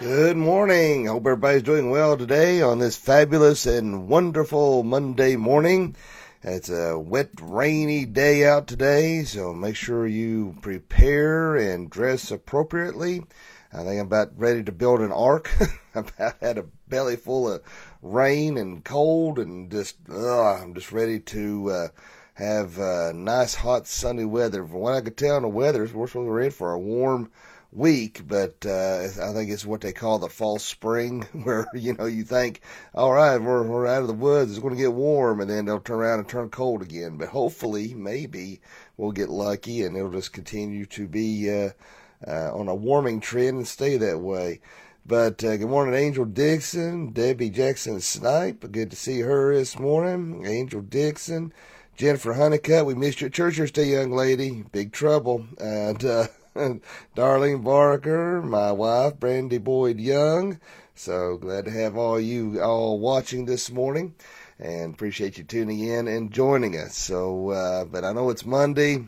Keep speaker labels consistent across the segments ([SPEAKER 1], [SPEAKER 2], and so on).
[SPEAKER 1] Good morning. Hope everybody's doing well today on this fabulous and wonderful Monday morning. It's a wet, rainy day out today, so make sure you prepare and dress appropriately. I think I'm about ready to build an ark. I've had a belly full of rain and cold, and just ugh, I'm just ready to uh, have uh, nice, hot, sunny weather. From what I could tell, in the weather, we're ready for a warm week, but uh, I think it's what they call the false spring, where you know you think, all right, we're we're out of the woods, it's going to get warm, and then they'll turn around and turn cold again. But hopefully, maybe we'll get lucky, and it'll just continue to be uh, uh, on a warming trend and stay that way. But uh, good morning, Angel Dixon, Debbie Jackson Snipe. Good to see her this morning. Angel Dixon, Jennifer Honeycutt. We missed you at church yesterday, young lady. Big trouble. And uh, Darlene Barker, my wife, Brandy Boyd Young. So glad to have all you all watching this morning and appreciate you tuning in and joining us. So, uh, but I know it's Monday.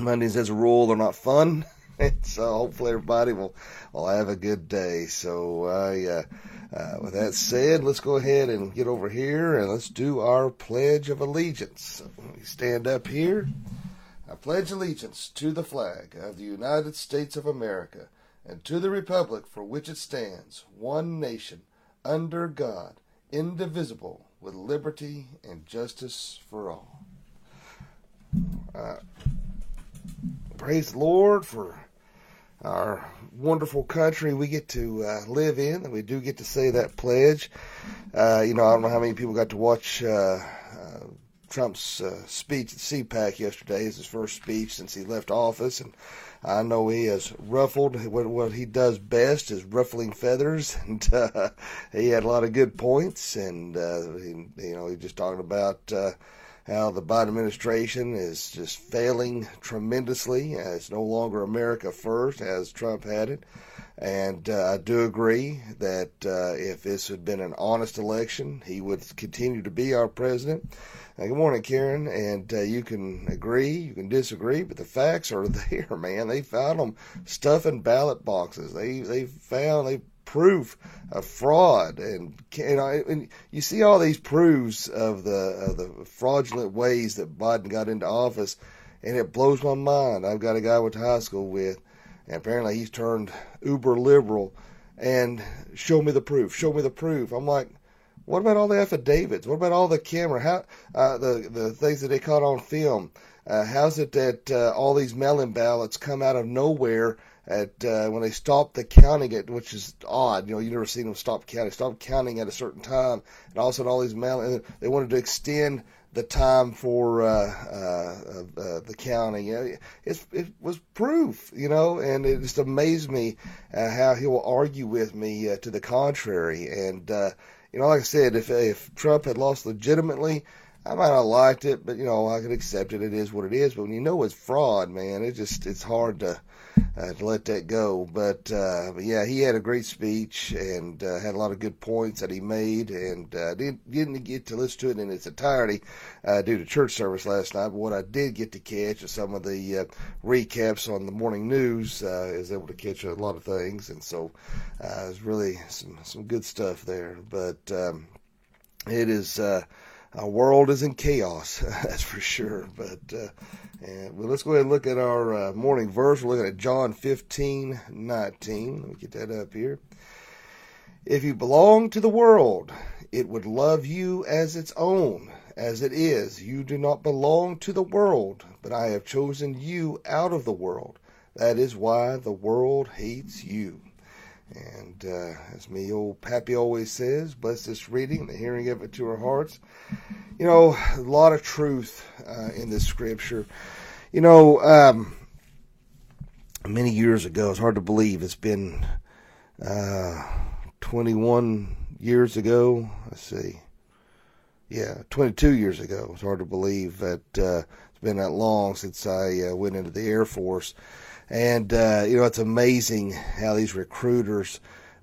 [SPEAKER 1] Mondays, as a rule, are not fun. so hopefully everybody will, will have a good day. So, uh, uh, with that said, let's go ahead and get over here and let's do our Pledge of Allegiance. So, let me stand up here. I pledge allegiance to the flag of the United States of America and to the republic for which it stands, one nation, under God, indivisible, with liberty and justice for all. Uh, praise the Lord for our wonderful country we get to uh, live in, and we do get to say that pledge. Uh, you know, I don't know how many people got to watch uh, Trump's uh, speech at CPAC yesterday is his first speech since he left office, and I know he has ruffled what, what he does best is ruffling feathers, and uh, he had a lot of good points, and uh, he, you know he just talking about uh, how the Biden administration is just failing tremendously. It's no longer America first as Trump had it. And uh, I do agree that uh, if this had been an honest election, he would continue to be our president. Good morning, Karen. And uh, you can agree, you can disagree, but the facts are there, man. They found them stuffing ballot boxes. They they found they proof of fraud, and you know, and you see all these proofs of the of the fraudulent ways that Biden got into office, and it blows my mind. I've got a guy I went to high school with, and apparently he's turned uber liberal, and show me the proof. Show me the proof. I'm like what about all the affidavits? What about all the camera? How uh, the the things that they caught on film? Uh, how's it that uh, all these mail-in ballots come out of nowhere at uh, when they stopped the counting it, which is odd. You know, you never seen them stop counting. Stop counting at a certain time, and all of a sudden all these mail. And they wanted to extend the time for uh, uh, uh, the counting. You know, it was proof, you know, and it just amazed me uh, how he will argue with me uh, to the contrary. And uh, you know, like I said, if if Trump had lost legitimately, I might not liked it, but you know, I could accept it. It is what it is. But when you know it's fraud, man, it just it's hard to uh, to let that go. But, uh, but yeah, he had a great speech and uh, had a lot of good points that he made, and uh, didn't didn't get to listen to it in its entirety uh, due to church service last night. But what I did get to catch is some of the uh, recaps on the morning news. Uh, I was able to catch a lot of things, and so uh, it was really some some good stuff there. But um, it is. Uh, our world is in chaos, that's for sure. But uh, and, well, let's go ahead and look at our uh, morning verse. We're looking at John 15, 19. Let me get that up here. If you belong to the world, it would love you as its own. As it is, you do not belong to the world, but I have chosen you out of the world. That is why the world hates you. And uh, as me old Pappy always says, bless this reading and the hearing of it to our hearts. You know, a lot of truth uh, in this scripture. You know, um, many years ago, it's hard to believe it's been uh, 21 years ago. Let's see. Yeah, 22 years ago. It's hard to believe that uh, it's been that long since I uh, went into the Air Force. And, uh, you know, it's amazing how these recruiters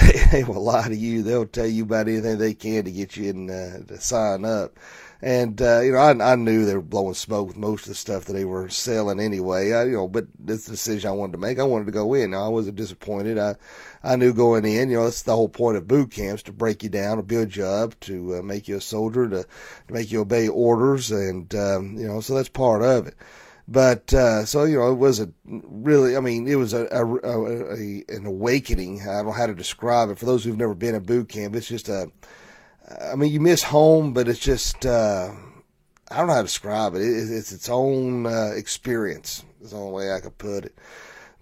[SPEAKER 1] they, they will lie to you. They'll tell you about anything they can to get you in uh, to sign up. And uh, you know, I, I knew they were blowing smoke with most of the stuff that they were selling anyway. I, you know, but this decision I wanted to make. I wanted to go in. Now, I wasn't disappointed. I I knew going in. You know, that's the whole point of boot camps to break you down, to build you up, to uh, make you a soldier, to, to make you obey orders, and um, you know, so that's part of it. But uh, so you know, it was a really. I mean, it was a, a, a, a an awakening. I don't know how to describe it. For those who've never been in boot camp, it's just a I mean, you miss home, but it's just, uh, I don't know how to describe it. it it's its own uh, experience, is the only way I could put it.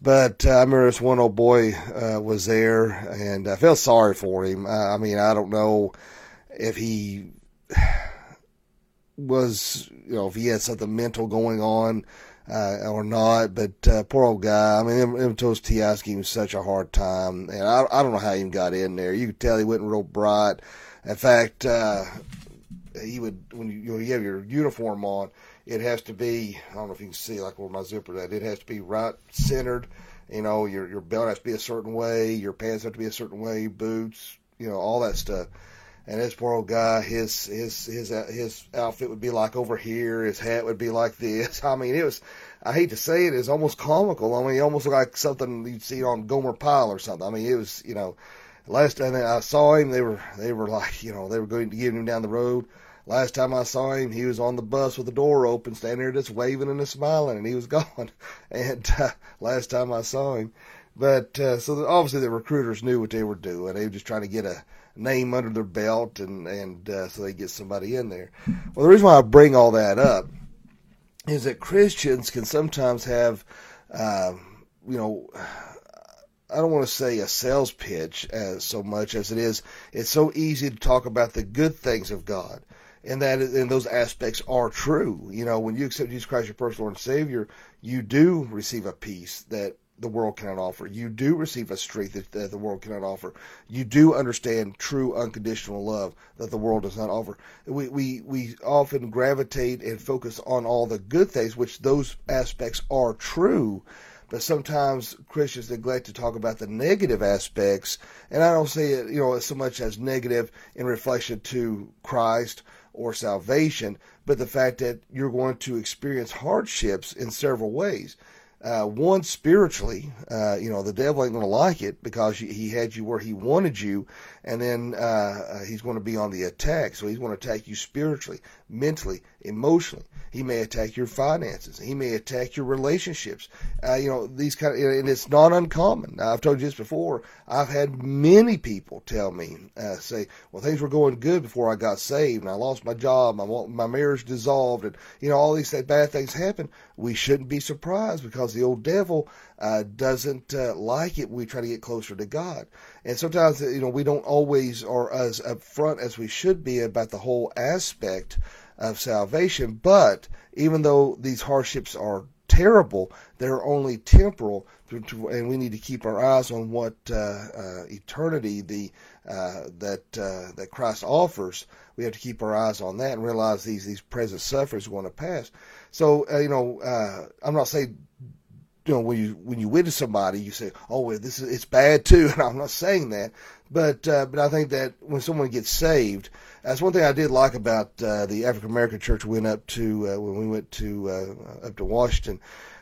[SPEAKER 1] But uh, I remember this one old boy uh, was there, and I felt sorry for him. I mean, I don't know if he was, you know, if he had something mental going on uh, or not. But uh, poor old guy. I mean, toast TIs gave him such a hard time, and I, I don't know how he even got in there. You could tell he wasn't real bright. In fact, uh, he would when you, you, you have your uniform on, it has to be. I don't know if you can see like where my zipper at. It has to be right centered. You know, your your belt has to be a certain way. Your pants have to be a certain way. Boots, you know, all that stuff. And this poor old guy, his his his his outfit would be like over here. His hat would be like this. I mean, it was. I hate to say it, it's almost comical. I mean, it almost like something you'd see on Gomer Pyle or something. I mean, it was, you know, Last time I saw him, they were they were like, you know, they were going to give him down the road. Last time I saw him, he was on the bus with the door open, standing there just waving and smiling, and he was gone. And uh, last time I saw him, but uh, so obviously the recruiters knew what they were doing. They were just trying to get a name under their belt, and and uh, so they get somebody in there. Well, the reason why I bring all that up is that Christians can sometimes have, uh, you know I don't want to say a sales pitch as so much as it is. It's so easy to talk about the good things of God, and that and those aspects are true. You know, when you accept Jesus Christ your personal Lord and Savior, you do receive a peace that the world cannot offer. You do receive a strength that, that the world cannot offer. You do understand true unconditional love that the world does not offer. We we we often gravitate and focus on all the good things, which those aspects are true but sometimes Christians neglect to talk about the negative aspects, and I don't say it, you know, so much as negative in reflection to Christ or salvation, but the fact that you're going to experience hardships in several ways. Uh, one spiritually, uh, you know, the devil ain't going to like it because he had you where he wanted you, and then uh, uh, he's going to be on the attack. So he's going to attack you spiritually, mentally, emotionally. He may attack your finances. He may attack your relationships. Uh, you know, these kind of, and it's not uncommon. Now, I've told you this before. I've had many people tell me, uh, say, well, things were going good before I got saved and I lost my job. My, my marriage dissolved and, you know, all these bad things happen. We shouldn't be surprised because the old devil, uh, doesn't uh, like it. We try to get closer to God. And sometimes, you know, we don't always are as upfront as we should be about the whole aspect of salvation. But even though these hardships are terrible, they're only temporal, and we need to keep our eyes on what uh, uh, eternity the uh, that uh, that Christ offers. We have to keep our eyes on that and realize these these present sufferings are going to pass. So uh, you know, uh, I'm not saying you know when you when you witness somebody, you say, "Oh, well, this is it's bad too," and I'm not saying that, but uh, but I think that when someone gets saved that's one thing I did like about uh, the African American church we went up to uh, when we went to uh, up to Washington.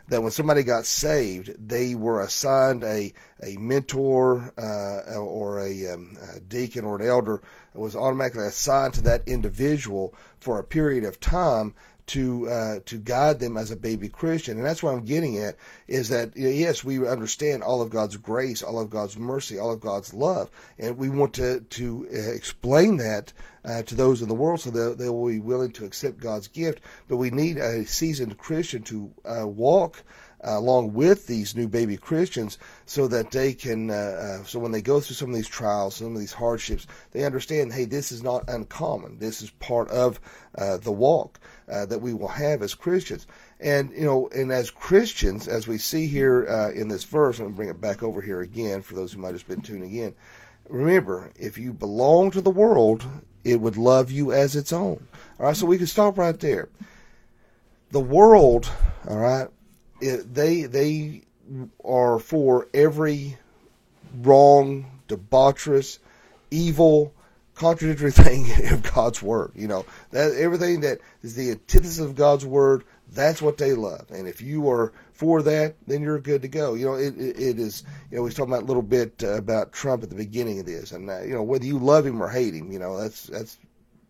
[SPEAKER 1] That when somebody got saved, they were assigned a a mentor uh, or a, um, a deacon or an elder was automatically assigned to that individual for a period of time to uh, to guide them as a baby Christian, and that's what I'm getting at is that yes, we understand all of God's grace, all of God's mercy, all of God's love, and we want to to uh, explain that uh, to those in the world so that they will be willing to accept God's gift. But we need a seasoned Christian to uh, walk uh, along with these new baby Christians so that they can, uh, uh, so when they go through some of these trials, some of these hardships, they understand, hey, this is not uncommon. This is part of uh, the walk uh, that we will have as Christians. And, you know, and as Christians, as we see here uh, in this verse, I'm going to bring it back over here again for those who might have been tuning in. Remember, if you belong to the world, it would love you as its own. All right, so we can stop right there. The world, all right, it, they they are for every wrong debaucherous, evil, contradictory thing of God's word. You know, that everything that is the antithesis of God's word, that's what they love. And if you are for that, then you're good to go. You know, it, it, it is, you know, we was talking about a little bit uh, about Trump at the beginning of this. And, uh, you know, whether you love him or hate him, you know, that's, that's,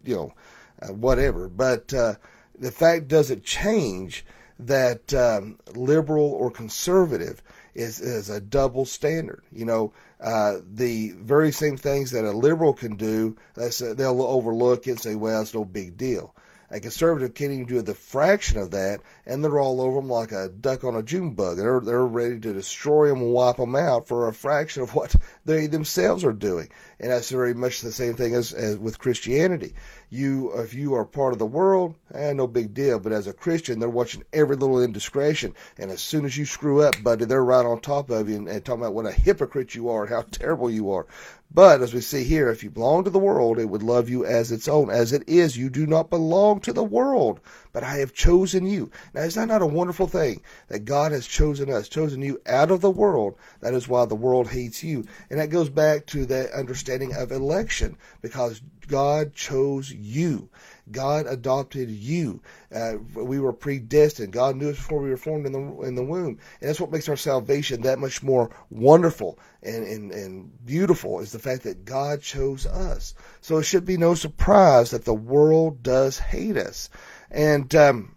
[SPEAKER 1] you know, uh, whatever. But uh, the fact doesn't change that um, liberal or conservative is, is a double standard. You know, uh, the very same things that a liberal can do, they'll overlook it and say, well, it's no big deal. A conservative can't even do the fraction of that, and they're all over them like a duck on a June bug. They're they're ready to destroy them and wipe them out for a fraction of what they themselves are doing. And that's very much the same thing as, as with Christianity. You, if you are part of the world, eh, no big deal. But as a Christian, they're watching every little indiscretion, and as soon as you screw up, buddy, they're right on top of you and, and talking about what a hypocrite you are and how terrible you are. But as we see here, if you belong to the world, it would love you as its own. As it is, you do not belong to the world, but I have chosen you. Now, is that not a wonderful thing that God has chosen us, chosen you out of the world? That is why the world hates you. And that goes back to the understanding of election, because God chose you. God adopted you. Uh, we were predestined. God knew us before we were formed in the in the womb, and that's what makes our salvation that much more wonderful and, and and beautiful. Is the fact that God chose us. So it should be no surprise that the world does hate us, and. Um,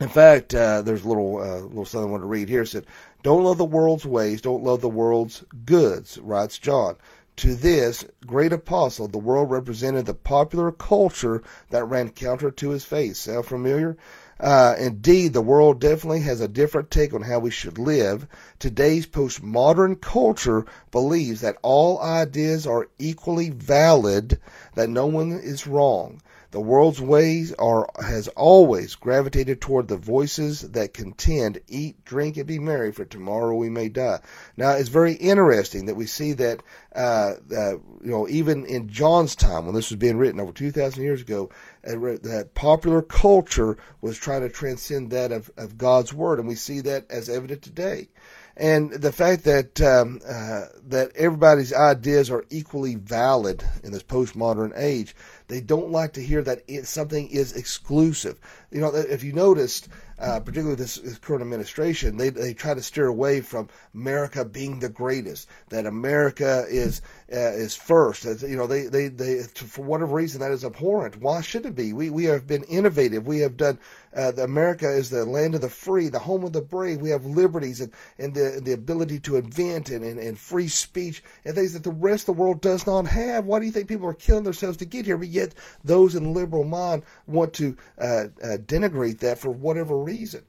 [SPEAKER 1] in fact, uh, there's a little uh, little something I want to read here. It said, "Don't love the world's ways. Don't love the world's goods," writes John. To this great apostle, the world represented the popular culture that ran counter to his faith. Sound familiar? Uh, indeed, the world definitely has a different take on how we should live. Today's postmodern culture believes that all ideas are equally valid, that no one is wrong. The world's ways are has always gravitated toward the voices that contend, eat, drink, and be merry, for tomorrow we may die. Now, it's very interesting that we see that, uh, uh, you know, even in John's time, when this was being written over 2,000 years ago, uh, that popular culture was trying to transcend that of, of God's Word, and we see that as evident today and the fact that um, uh, that everybody's ideas are equally valid in this postmodern age. They don't like to hear that it, something is exclusive. You know, if you noticed, uh, particularly this, this, current administration, they they try to steer away from America being the greatest. That America is uh, is first. you know, they, they they for whatever reason that is abhorrent. Why should it be? We we have been innovative. We have done. Uh, America is the land of the free, the home of the brave. We have liberties and, and the the ability to invent and, and, and free speech and things that the rest of the world does not have. Why do you think people are killing themselves to get here? But yet those in liberal mind want to uh, uh, denigrate that for whatever reason.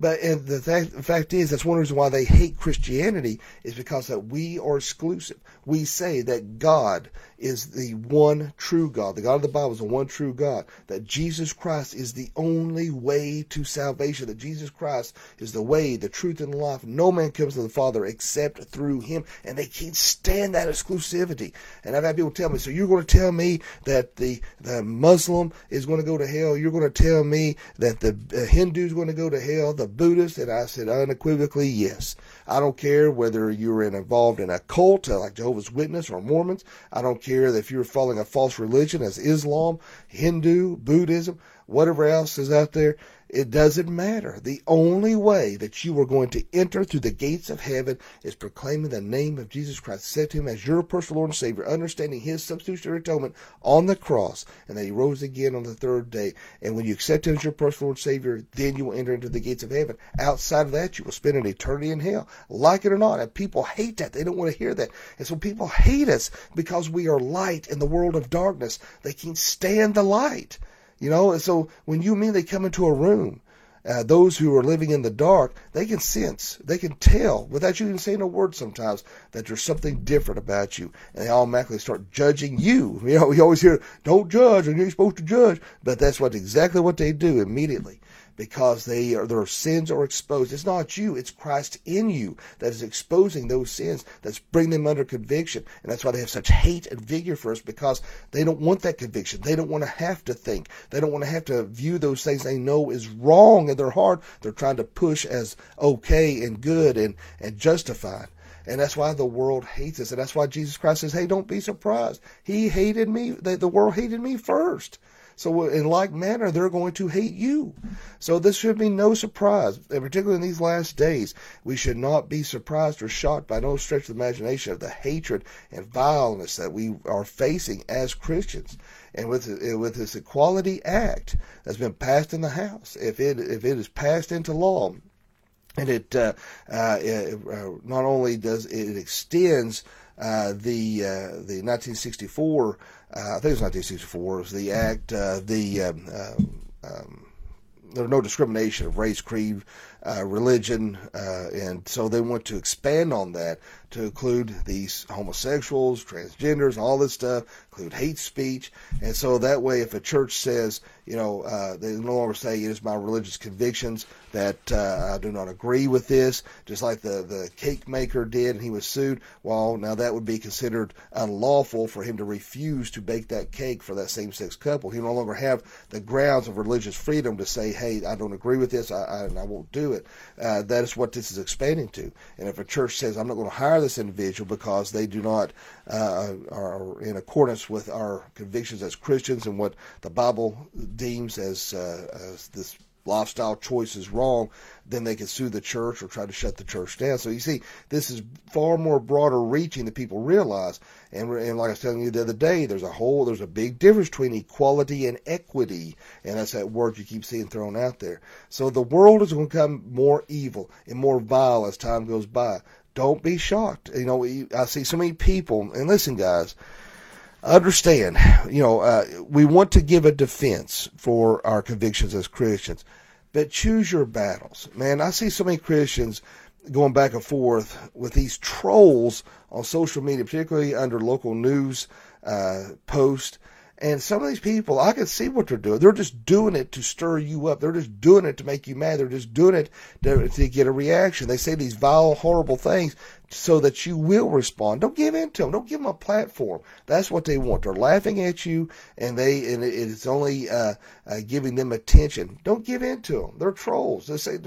[SPEAKER 1] But and the, fact, the fact is, that's one reason why they hate Christianity is because that we are exclusive. We say that God is the one true God. The God of the Bible is the one true God. That Jesus Christ is the only way to salvation. That Jesus Christ is the way, the truth, and the life. No man comes to the Father except through Him. And they can't stand that exclusivity. And I've had people tell me, so you're going to tell me that the, the Muslim is going to go to hell? You're going to tell me that the Hindu is going to go to hell? The Buddhist? And I said unequivocally, yes. I don't care whether you're involved in a cult like Jehovah's Witness or Mormons. I don't care if you're following a false religion as Islam, Hindu, Buddhism, whatever else is out there. It doesn't matter. The only way that you are going to enter through the gates of heaven is proclaiming the name of Jesus Christ. Accept Him as your personal Lord and Savior, understanding His substitutionary atonement on the cross, and that He rose again on the third day. And when you accept Him as your personal Lord and Savior, then you will enter into the gates of heaven. Outside of that, you will spend an eternity in hell. Like it or not, and people hate that. They don't want to hear that. And so people hate us because we are light in the world of darkness. They can't stand the light. You know, and so when you mean they come into a room, uh, those who are living in the dark, they can sense, they can tell without you even saying a word sometimes that there's something different about you. And they automatically start judging you. You know, we always hear, don't judge and you're supposed to judge. But that's what exactly what they do immediately because they are, their sins are exposed. It's not you, it's Christ in you that is exposing those sins, that's bringing them under conviction. And that's why they have such hate and vigor for us because they don't want that conviction. They don't want to have to think. They don't want to have to view those things they know is wrong in their heart. They're trying to push as okay and good and, and justified. And that's why the world hates us. And that's why Jesus Christ says, hey, don't be surprised. He hated me. The, the world hated me first. So in like manner, they're going to hate you. So this should be no surprise, and particularly in these last days, we should not be surprised or shocked by no stretch of imagination of the hatred and vileness that we are facing as Christians. And with with this Equality Act that's been passed in the House, if it if it is passed into law, and it uh, uh, uh, not only does it extends uh, the uh, the 1964 uh, I think it was 1964 was the act the um, um, there's no discrimination of race, creed, uh, religion, uh, and so they want to expand on that to include these homosexuals, transgenders, all this stuff, include hate speech, and so that way, if a church says, you know, uh, they no longer say it is my religious convictions that uh, I do not agree with this, just like the the cake maker did, and he was sued. Well, now that would be considered unlawful for him to refuse to bake that cake for that same-sex couple. He no longer have the grounds of religious freedom to say, hey, I don't agree with this, I, I, I won't do it. Uh, that is what this is expanding to. And if a church says, I'm not going to hire this individual because they do not uh, are in accordance with our convictions as Christians and what the Bible deems as, uh, as this lifestyle choice is wrong, then they can sue the church or try to shut the church down. So you see, this is far more broader reaching than people realize. And, and like I was telling you the other day, there's a whole, there's a big difference between equality and equity. And that's that word you keep seeing thrown out there. So the world is going to become more evil and more vile as time goes by. Don't be shocked. You know, I see so many people, and listen, guys, understand, you know, uh, we want to give a defense for our convictions as Christians, but choose your battles. Man, I see so many Christians going back and forth with these trolls on social media, particularly under local news uh, posts. And some of these people, I can see what they're doing. They're just doing it to stir you up. They're just doing it to make you mad. They're just doing it to, to get a reaction. They say these vile, horrible things so that you will respond. Don't give in to them. Don't give them a platform. That's what they want. They're laughing at you, and they and it's only uh, uh, giving them attention. Don't give in to them. They're trolls. They say,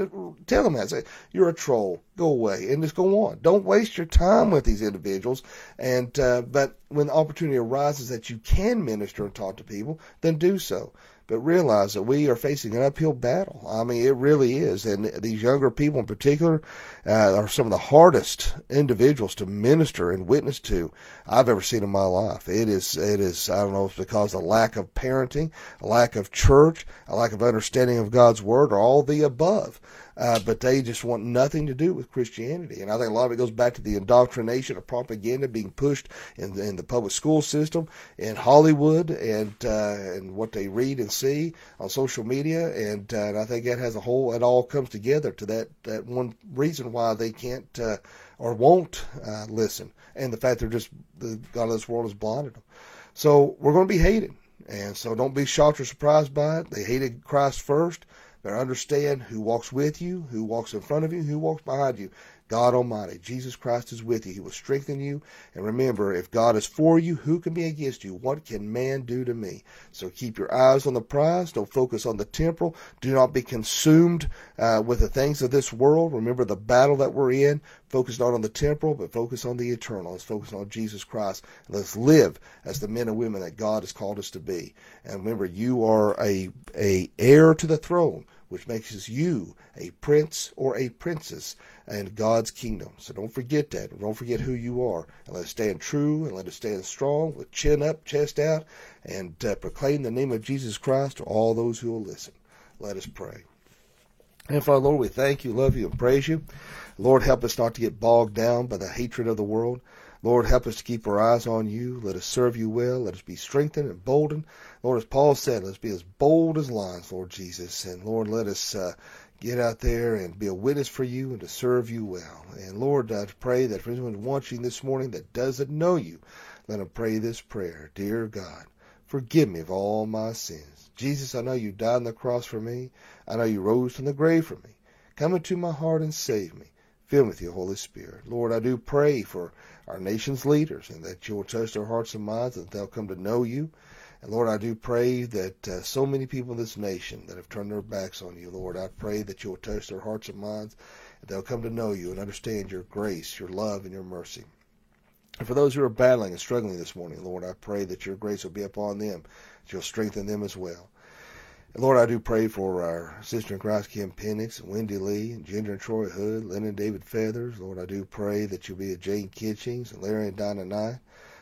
[SPEAKER 1] tell them that. Say, you're a troll. Go away, and just go on. Don't waste your time with these individuals. And uh, but when the opportunity arises that you can minister and talk to people, then do so but realize that we are facing an uphill battle. I mean, it really is. And these younger people in particular uh, are some of the hardest individuals to minister and witness to I've ever seen in my life. It is, it is, I don't know, if it's because of lack of parenting, a lack of church, a lack of understanding of God's word, or all the above. Uh, but they just want nothing to do with Christianity. And I think a lot of it goes back to the indoctrination of propaganda being pushed in, in the public school system, in Hollywood, and uh, and what they read and see on social media. And, uh, and I think that has a whole. It all comes together to that that one reason why they can't uh, or won't uh, listen, and the fact they're just the God of this world has blinded them. So we're going to be hated. And so don't be shocked or surprised by it. They hated Christ first. Better understand who walks with you, who walks in front of you, who walks behind you. God Almighty, Jesus Christ is with you. He will strengthen you. And remember, if God is for you, who can be against you? What can man do to me? So keep your eyes on the prize. Don't focus on the temporal. Do not be consumed uh, with the things of this world. Remember the battle that we're in. Focus not on the temporal, but focus on the eternal. Let's focus on Jesus Christ. Let's live as the men and women that God has called us to be. And remember, you are a, a heir to the throne which makes you a prince or a princess in God's kingdom. So don't forget that. Don't forget who you are. And let us stand true and let us stand strong with chin up, chest out, and uh, proclaim the name of Jesus Christ to all those who will listen. Let us pray. And Father, Lord, we thank you, love you, and praise you. Lord, help us not to get bogged down by the hatred of the world. Lord, help us to keep our eyes on you. Let us serve you well. Let us be strengthened and boldened. Lord, as Paul said, let's be as bold as lions, Lord Jesus. And Lord, let us uh, get out there and be a witness for you and to serve you well. And Lord, I pray that if anyone watching this morning that doesn't know you, let them pray this prayer. Dear God, forgive me of all my sins. Jesus, I know you died on the cross for me. I know you rose from the grave for me. Come into my heart and save me. Fill me with your Holy Spirit. Lord, I do pray for our nation's leaders and that you will touch their hearts and minds and they'll come to know you. And Lord, I do pray that uh, so many people in this nation that have turned their backs on you, Lord, I pray that you will touch their hearts and minds that they'll come to know you and understand your grace, your love, and your mercy. And for those who are battling and struggling this morning, Lord, I pray that your grace will be upon them, that you'll strengthen them as well. Lord, I do pray for our sister in Christ, Kim Penix, Wendy Lee, Ginger and Troy Hood, Lynn and David Feathers. Lord, I do pray that you'll be with Jane Kitchings and Larry and Dinah Nye.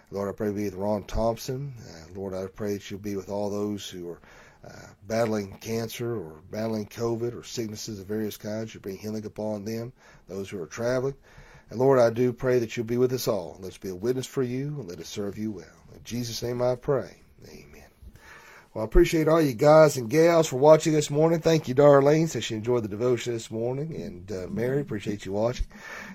[SPEAKER 1] Lord, I pray be with Ron Thompson. Uh, Lord, I pray that you'll be with all those who are uh, battling cancer or battling COVID or sicknesses of various kinds. You bring healing upon them, those who are traveling. And Lord, I do pray that you'll be with us all. Let's be a witness for you and let us serve you well. In Jesus' name I pray. Amen. Well, I appreciate all you guys and gals for watching this morning. Thank you, Darlene, since she enjoyed the devotion this morning. And uh, Mary, appreciate you watching.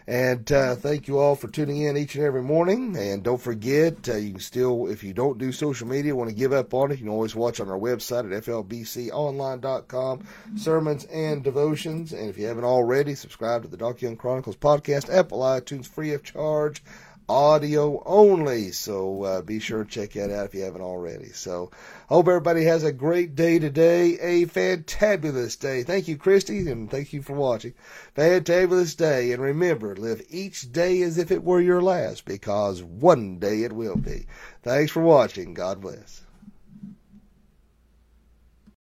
[SPEAKER 1] And uh, thank you all for tuning in each and every morning. And don't forget, uh, you can still, if you don't do social media, want to give up on it, you can always watch on our website at flbconline.com, sermons and devotions. And if you haven't already, subscribe to the Doc Young Chronicles podcast, Apple iTunes, free of charge audio only. So uh, be sure to check that out if you haven't already. So hope everybody has a great day today, a fantabulous day. Thank you, Christy, and thank you for watching. Fantabulous day, and remember, live each day as if it were your last, because one day it will be. Thanks for watching. God bless.